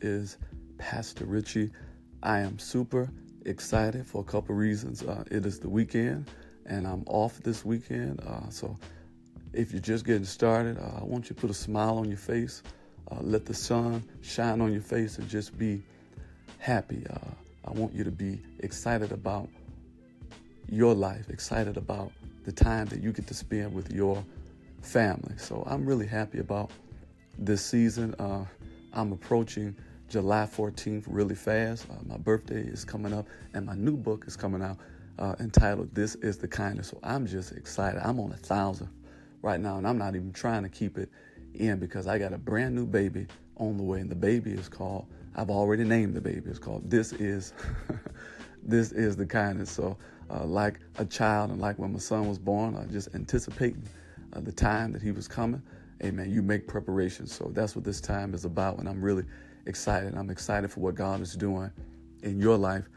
Is Pastor Richie. I am super excited for a couple reasons. Uh, it is the weekend, and I'm off this weekend. Uh, so, if you're just getting started, uh, I want you to put a smile on your face, uh, let the sun shine on your face, and just be happy. Uh, I want you to be excited about your life, excited about the time that you get to spend with your family. So I'm really happy about this season. Uh, I'm approaching July 14th really fast. Uh, my birthday is coming up, and my new book is coming out uh, entitled "This Is the Kindness." So I'm just excited. I'm on a thousand right now, and I'm not even trying to keep it in because I got a brand new baby on the way, and the baby is called. I've already named the baby. It's called "This Is." this is the kindness. So, uh, like a child, and like when my son was born, uh, just anticipating uh, the time that he was coming. Amen. You make preparations. So that's what this time is about, and I'm really excited. I'm excited for what God is doing in your life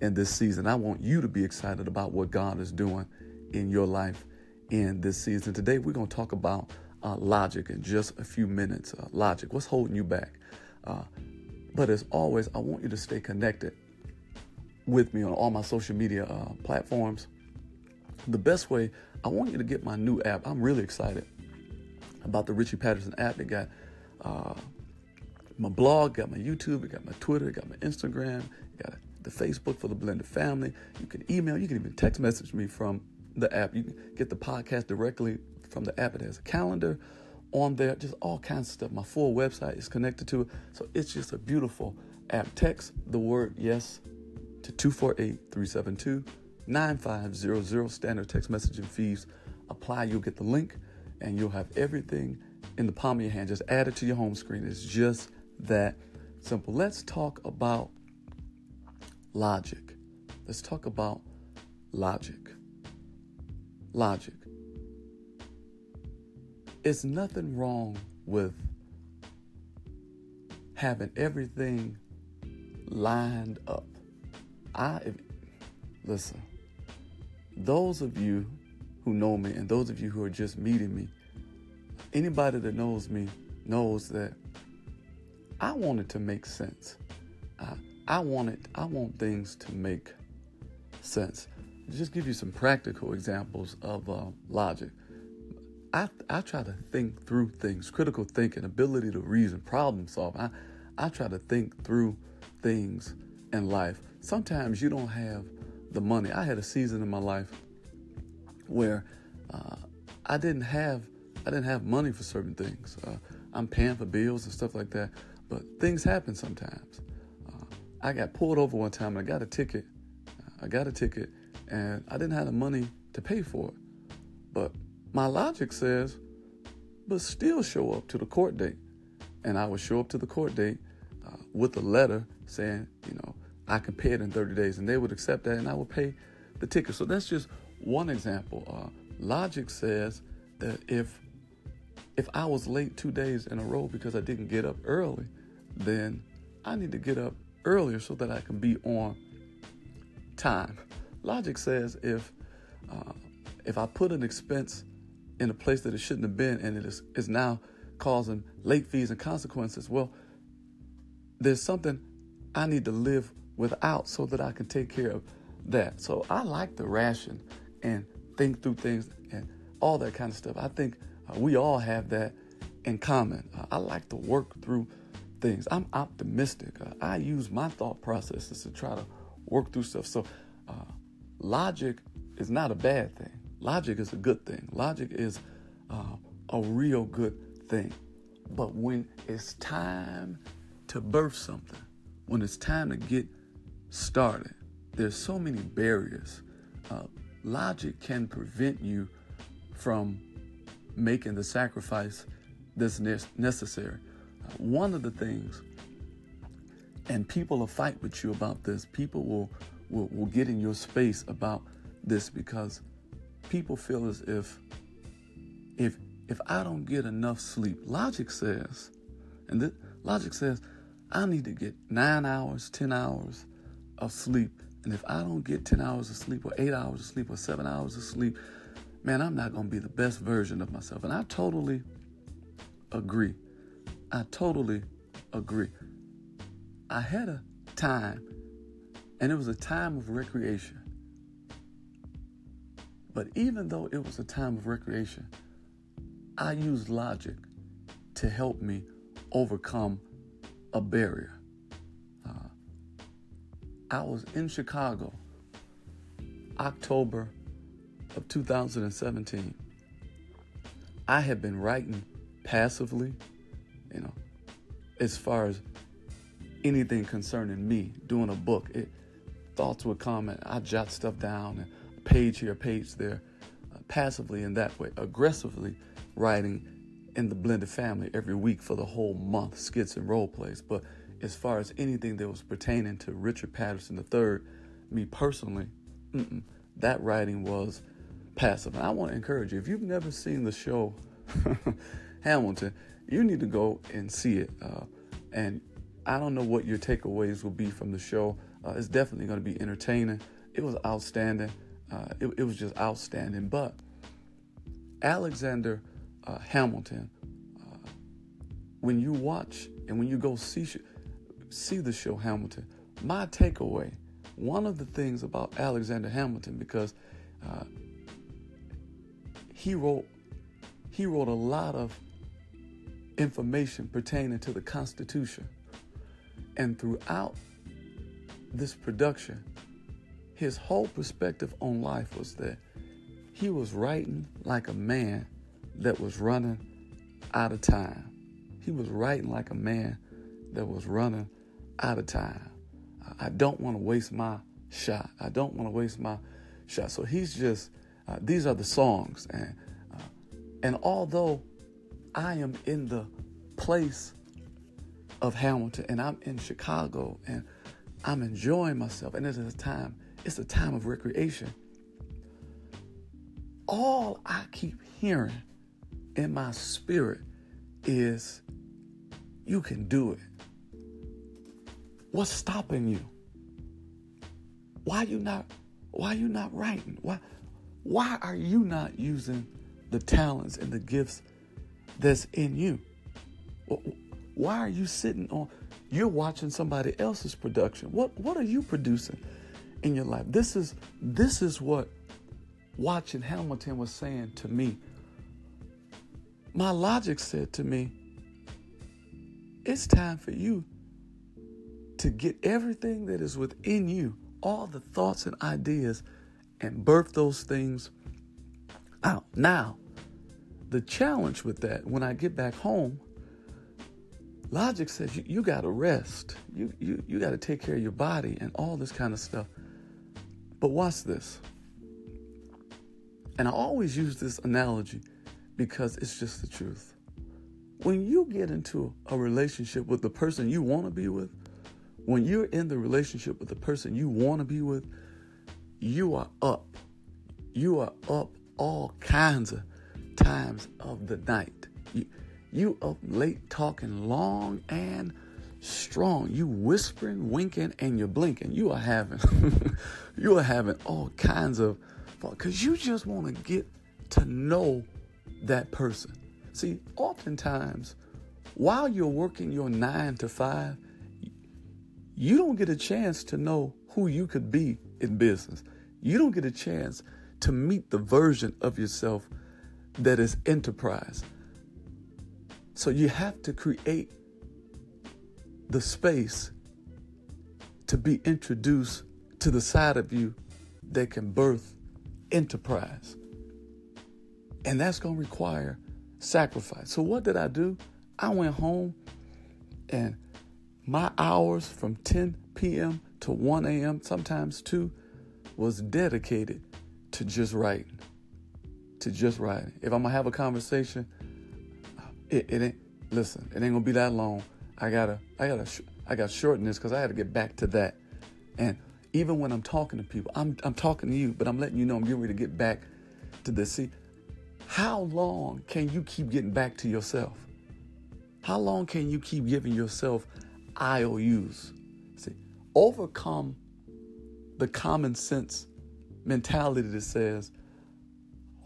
in this season. I want you to be excited about what God is doing in your life in this season. Today, we're going to talk about uh, logic in just a few minutes. Uh, logic, what's holding you back? Uh, but as always, I want you to stay connected with me on all my social media uh, platforms. The best way, I want you to get my new app. I'm really excited about the Richie Patterson app. It got uh, my blog, got my YouTube, it got my Twitter, it got my Instagram, it got the Facebook for the blended family. You can email, you can even text message me from the app. You can get the podcast directly from the app. It has a calendar on there, just all kinds of stuff. My full website is connected to it. So it's just a beautiful app. Text the word yes to 248 372 9500. Standard text messaging fees apply. You'll get the link and you'll have everything in the palm of your hand. Just add it to your home screen. It's just that simple. Let's talk about logic. Let's talk about logic. Logic. It's nothing wrong with having everything lined up. I listen. Those of you who know me and those of you who are just meeting me, anybody that knows me knows that I want it to make sense. I, I want it. I want things to make sense. Just give you some practical examples of uh, logic. I I try to think through things, critical thinking, ability to reason, problem solve. I I try to think through things in life. Sometimes you don't have the money. I had a season in my life where uh, I didn't have I didn't have money for certain things. Uh, I'm paying for bills and stuff like that, but things happen sometimes. Uh, I got pulled over one time and I got a ticket. I got a ticket and I didn't have the money to pay for it. But my logic says, but still show up to the court date. And I would show up to the court date uh, with a letter saying, you know, I can pay it in 30 days. And they would accept that and I would pay the ticket. So that's just one example. Uh, logic says that if if I was late two days in a row because I didn't get up early, then I need to get up earlier so that I can be on time. Logic says if uh, if I put an expense in a place that it shouldn't have been and it is, is now causing late fees and consequences, well, there's something I need to live without so that I can take care of that. So I like the ration and think through things and all that kind of stuff. I think uh, we all have that in common. Uh, I like to work through things. I'm optimistic. Uh, I use my thought processes to try to work through stuff. So uh, logic is not a bad thing. Logic is a good thing. Logic is uh, a real good thing. But when it's time to birth something, when it's time to get started, there's so many barriers. Logic can prevent you from making the sacrifice that's necessary. One of the things, and people will fight with you about this. People will, will will get in your space about this because people feel as if if if I don't get enough sleep, logic says, and logic says, I need to get nine hours, ten hours of sleep. And if I don't get 10 hours of sleep or eight hours of sleep or seven hours of sleep, man, I'm not going to be the best version of myself. And I totally agree. I totally agree. I had a time, and it was a time of recreation. But even though it was a time of recreation, I used logic to help me overcome a barrier. I was in Chicago, October of 2017. I had been writing passively, you know, as far as anything concerning me, doing a book. It, thoughts would come and I jot stuff down and page here, page there, uh, passively in that way. Aggressively, writing in the blended family every week for the whole month, skits and role plays. But as far as anything that was pertaining to Richard Patterson III, me personally, that writing was passive. And I want to encourage you if you've never seen the show Hamilton, you need to go and see it. Uh, and I don't know what your takeaways will be from the show. Uh, it's definitely going to be entertaining. It was outstanding. Uh, it, it was just outstanding. But Alexander uh, Hamilton, uh, when you watch and when you go see see the show Hamilton, my takeaway, one of the things about Alexander Hamilton, because uh, he wrote he wrote a lot of information pertaining to the Constitution, and throughout this production, his whole perspective on life was that he was writing like a man that was running out of time. He was writing like a man that was running out of time. I don't want to waste my shot. I don't want to waste my shot. So he's just, uh, these are the songs. And, uh, and although I am in the place of Hamilton and I'm in Chicago and I'm enjoying myself, and it's a time, it's a time of recreation. All I keep hearing in my spirit is you can do it. What's stopping you? Why are you not why are you not writing? Why why are you not using the talents and the gifts that's in you? Why are you sitting on you're watching somebody else's production? What what are you producing in your life? This is this is what watching Hamilton was saying to me my logic said to me, it's time for you to get everything that is within you, all the thoughts and ideas, and birth those things out. Now, the challenge with that, when I get back home, logic says you, you got to rest. You, you, you got to take care of your body and all this kind of stuff. But watch this. And I always use this analogy because it's just the truth. When you get into a relationship with the person you want to be with, when you're in the relationship with the person you want to be with, you are up. You are up all kinds of times of the night. You, you up late talking long and strong. You whispering, winking, and you're blinking. You are having, you are having all kinds of fun because you just want to get to know that person. See, oftentimes, while you're working your nine to five, you don't get a chance to know who you could be in business. You don't get a chance to meet the version of yourself that is enterprise. So you have to create the space to be introduced to the side of you that can birth enterprise. And that's going to require sacrifice. So what did I do? I went home and my hours from 10 p.m. to 1 a.m., sometimes 2, was dedicated to just writing. To just writing. If I'm gonna have a conversation, it, it ain't listen, it ain't gonna be that long. I gotta, I gotta, I gotta shorten this because I had to get back to that. And even when I'm talking to people, I'm, I'm talking to you, but I'm letting you know I'm getting ready to get back to this. See, how long can you keep getting back to yourself? How long can you keep giving yourself IOUs? See, overcome the common sense mentality that says,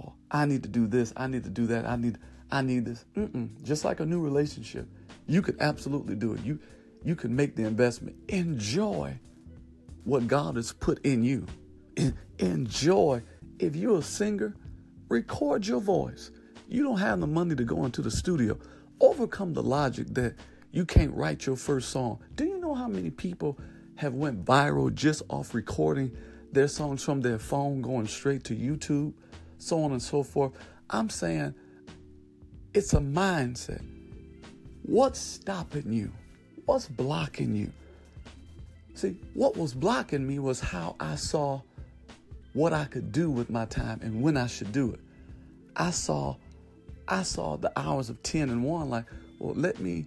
oh, I need to do this, I need to do that, I need, I need this. Mm-mm. Just like a new relationship, you could absolutely do it. You, you can make the investment. Enjoy what God has put in you. Enjoy. If you're a singer, record your voice. You don't have the money to go into the studio. Overcome the logic that you can't write your first song. Do you know how many people have went viral just off recording their songs from their phone going straight to YouTube, so on and so forth? I'm saying it's a mindset. What's stopping you? What's blocking you? See, what was blocking me was how I saw what I could do with my time and when I should do it. I saw I saw the hours of 10 and 1 like, well, let me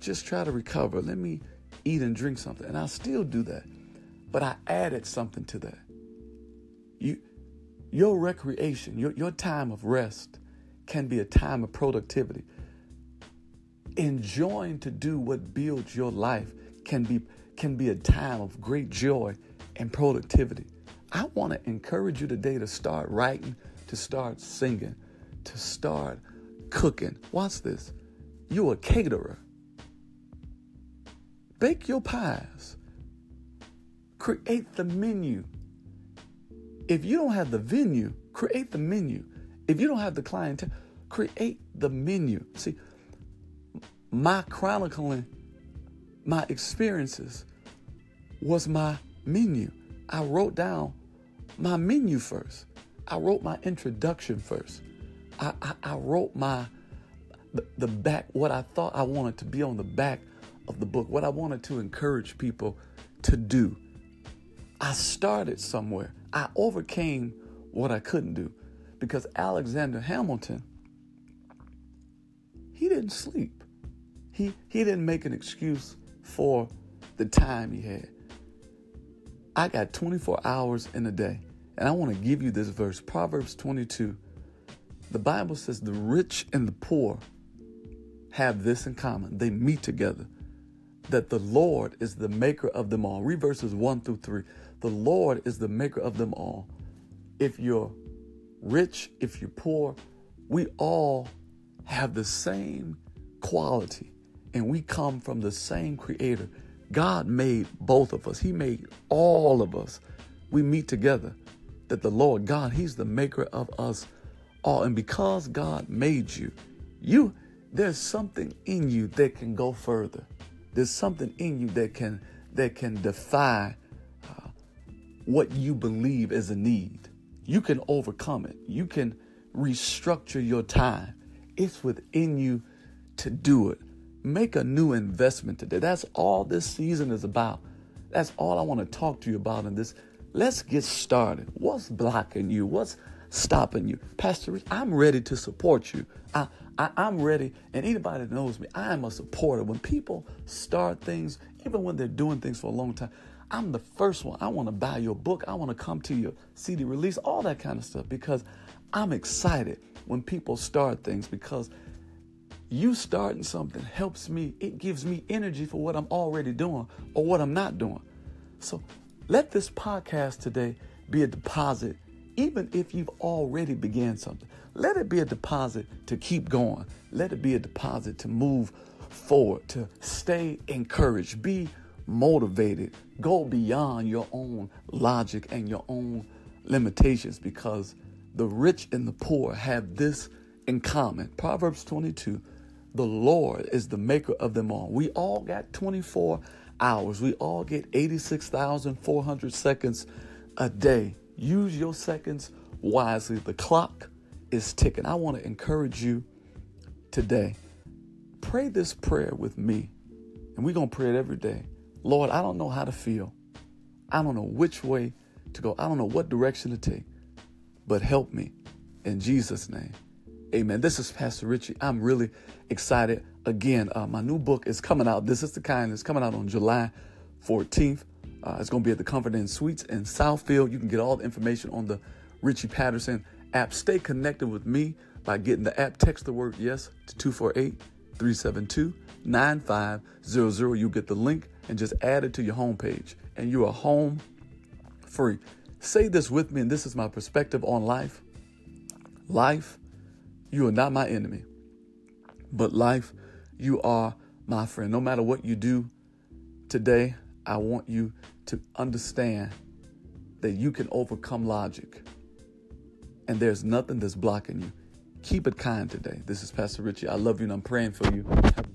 just try to recover. Let me eat and drink something. And I still do that. But I added something to that. You your recreation, your, your time of rest can be a time of productivity. Enjoying to do what builds your life can be can be a time of great joy and productivity. I want to encourage you today to start writing, to start singing, to start cooking. Watch this. You're a caterer. Bake your pies. Create the menu. If you don't have the venue, create the menu. If you don't have the clientele, create the menu. See, my chronicling my experiences was my menu. I wrote down my menu first. I wrote my introduction first. I, I, I wrote my the, the back what I thought I wanted to be on the back of the book, what I wanted to encourage people to do. I started somewhere. I overcame what I couldn't do because Alexander Hamilton he didn't sleep. He he didn't make an excuse for the time he had. I got 24 hours in a day. And I want to give you this verse Proverbs 22. The Bible says, The rich and the poor have this in common. They meet together. That the Lord is the maker of them all. Read verses 1 through 3. The Lord is the maker of them all. If you're rich, if you're poor, we all have the same quality and we come from the same creator. God made both of us. He made all of us. We meet together. That the Lord God, He's the maker of us all. And because God made you, you there's something in you that can go further. There's something in you that can that can defy uh, what you believe is a need. You can overcome it. You can restructure your time. It's within you to do it. Make a new investment today. That's all this season is about. That's all I want to talk to you about in this. Let's get started. What's blocking you? What's stopping you? Pastor I'm ready to support you. I, I, am ready, and anybody that knows me, I am a supporter. When people start things, even when they're doing things for a long time, I'm the first one. I want to buy your book. I want to come to your CD release, all that kind of stuff, because I'm excited when people start things because you starting something helps me, it gives me energy for what I'm already doing or what I'm not doing. So let this podcast today be a deposit, even if you've already began something. Let it be a deposit to keep going. Let it be a deposit to move forward, to stay encouraged, be motivated, go beyond your own logic and your own limitations because the rich and the poor have this in common. Proverbs 22 the Lord is the maker of them all. We all got 24 hours. We all get 86,400 seconds a day. Use your seconds wisely. The clock is ticking. I want to encourage you today, pray this prayer with me. And we're going to pray it every day. Lord, I don't know how to feel. I don't know which way to go. I don't know what direction to take, but help me in Jesus' name. Amen. This is Pastor Richie. I'm really excited. Again, uh, my new book is coming out. This is the kind that's coming out on July 14th. Uh, it's going to be at the Comfort Inn Suites in Southfield. You can get all the information on the Richie Patterson app. Stay connected with me by getting the app. Text the word yes to 248 372 9500. You get the link and just add it to your homepage, and you are home free. Say this with me, and this is my perspective on life. Life, you are not my enemy, but life, you are my friend. No matter what you do today, I want you to understand that you can overcome logic, and there's nothing that's blocking you. Keep it kind today. This is Pastor Richie. I love you, and I'm praying for you. Despite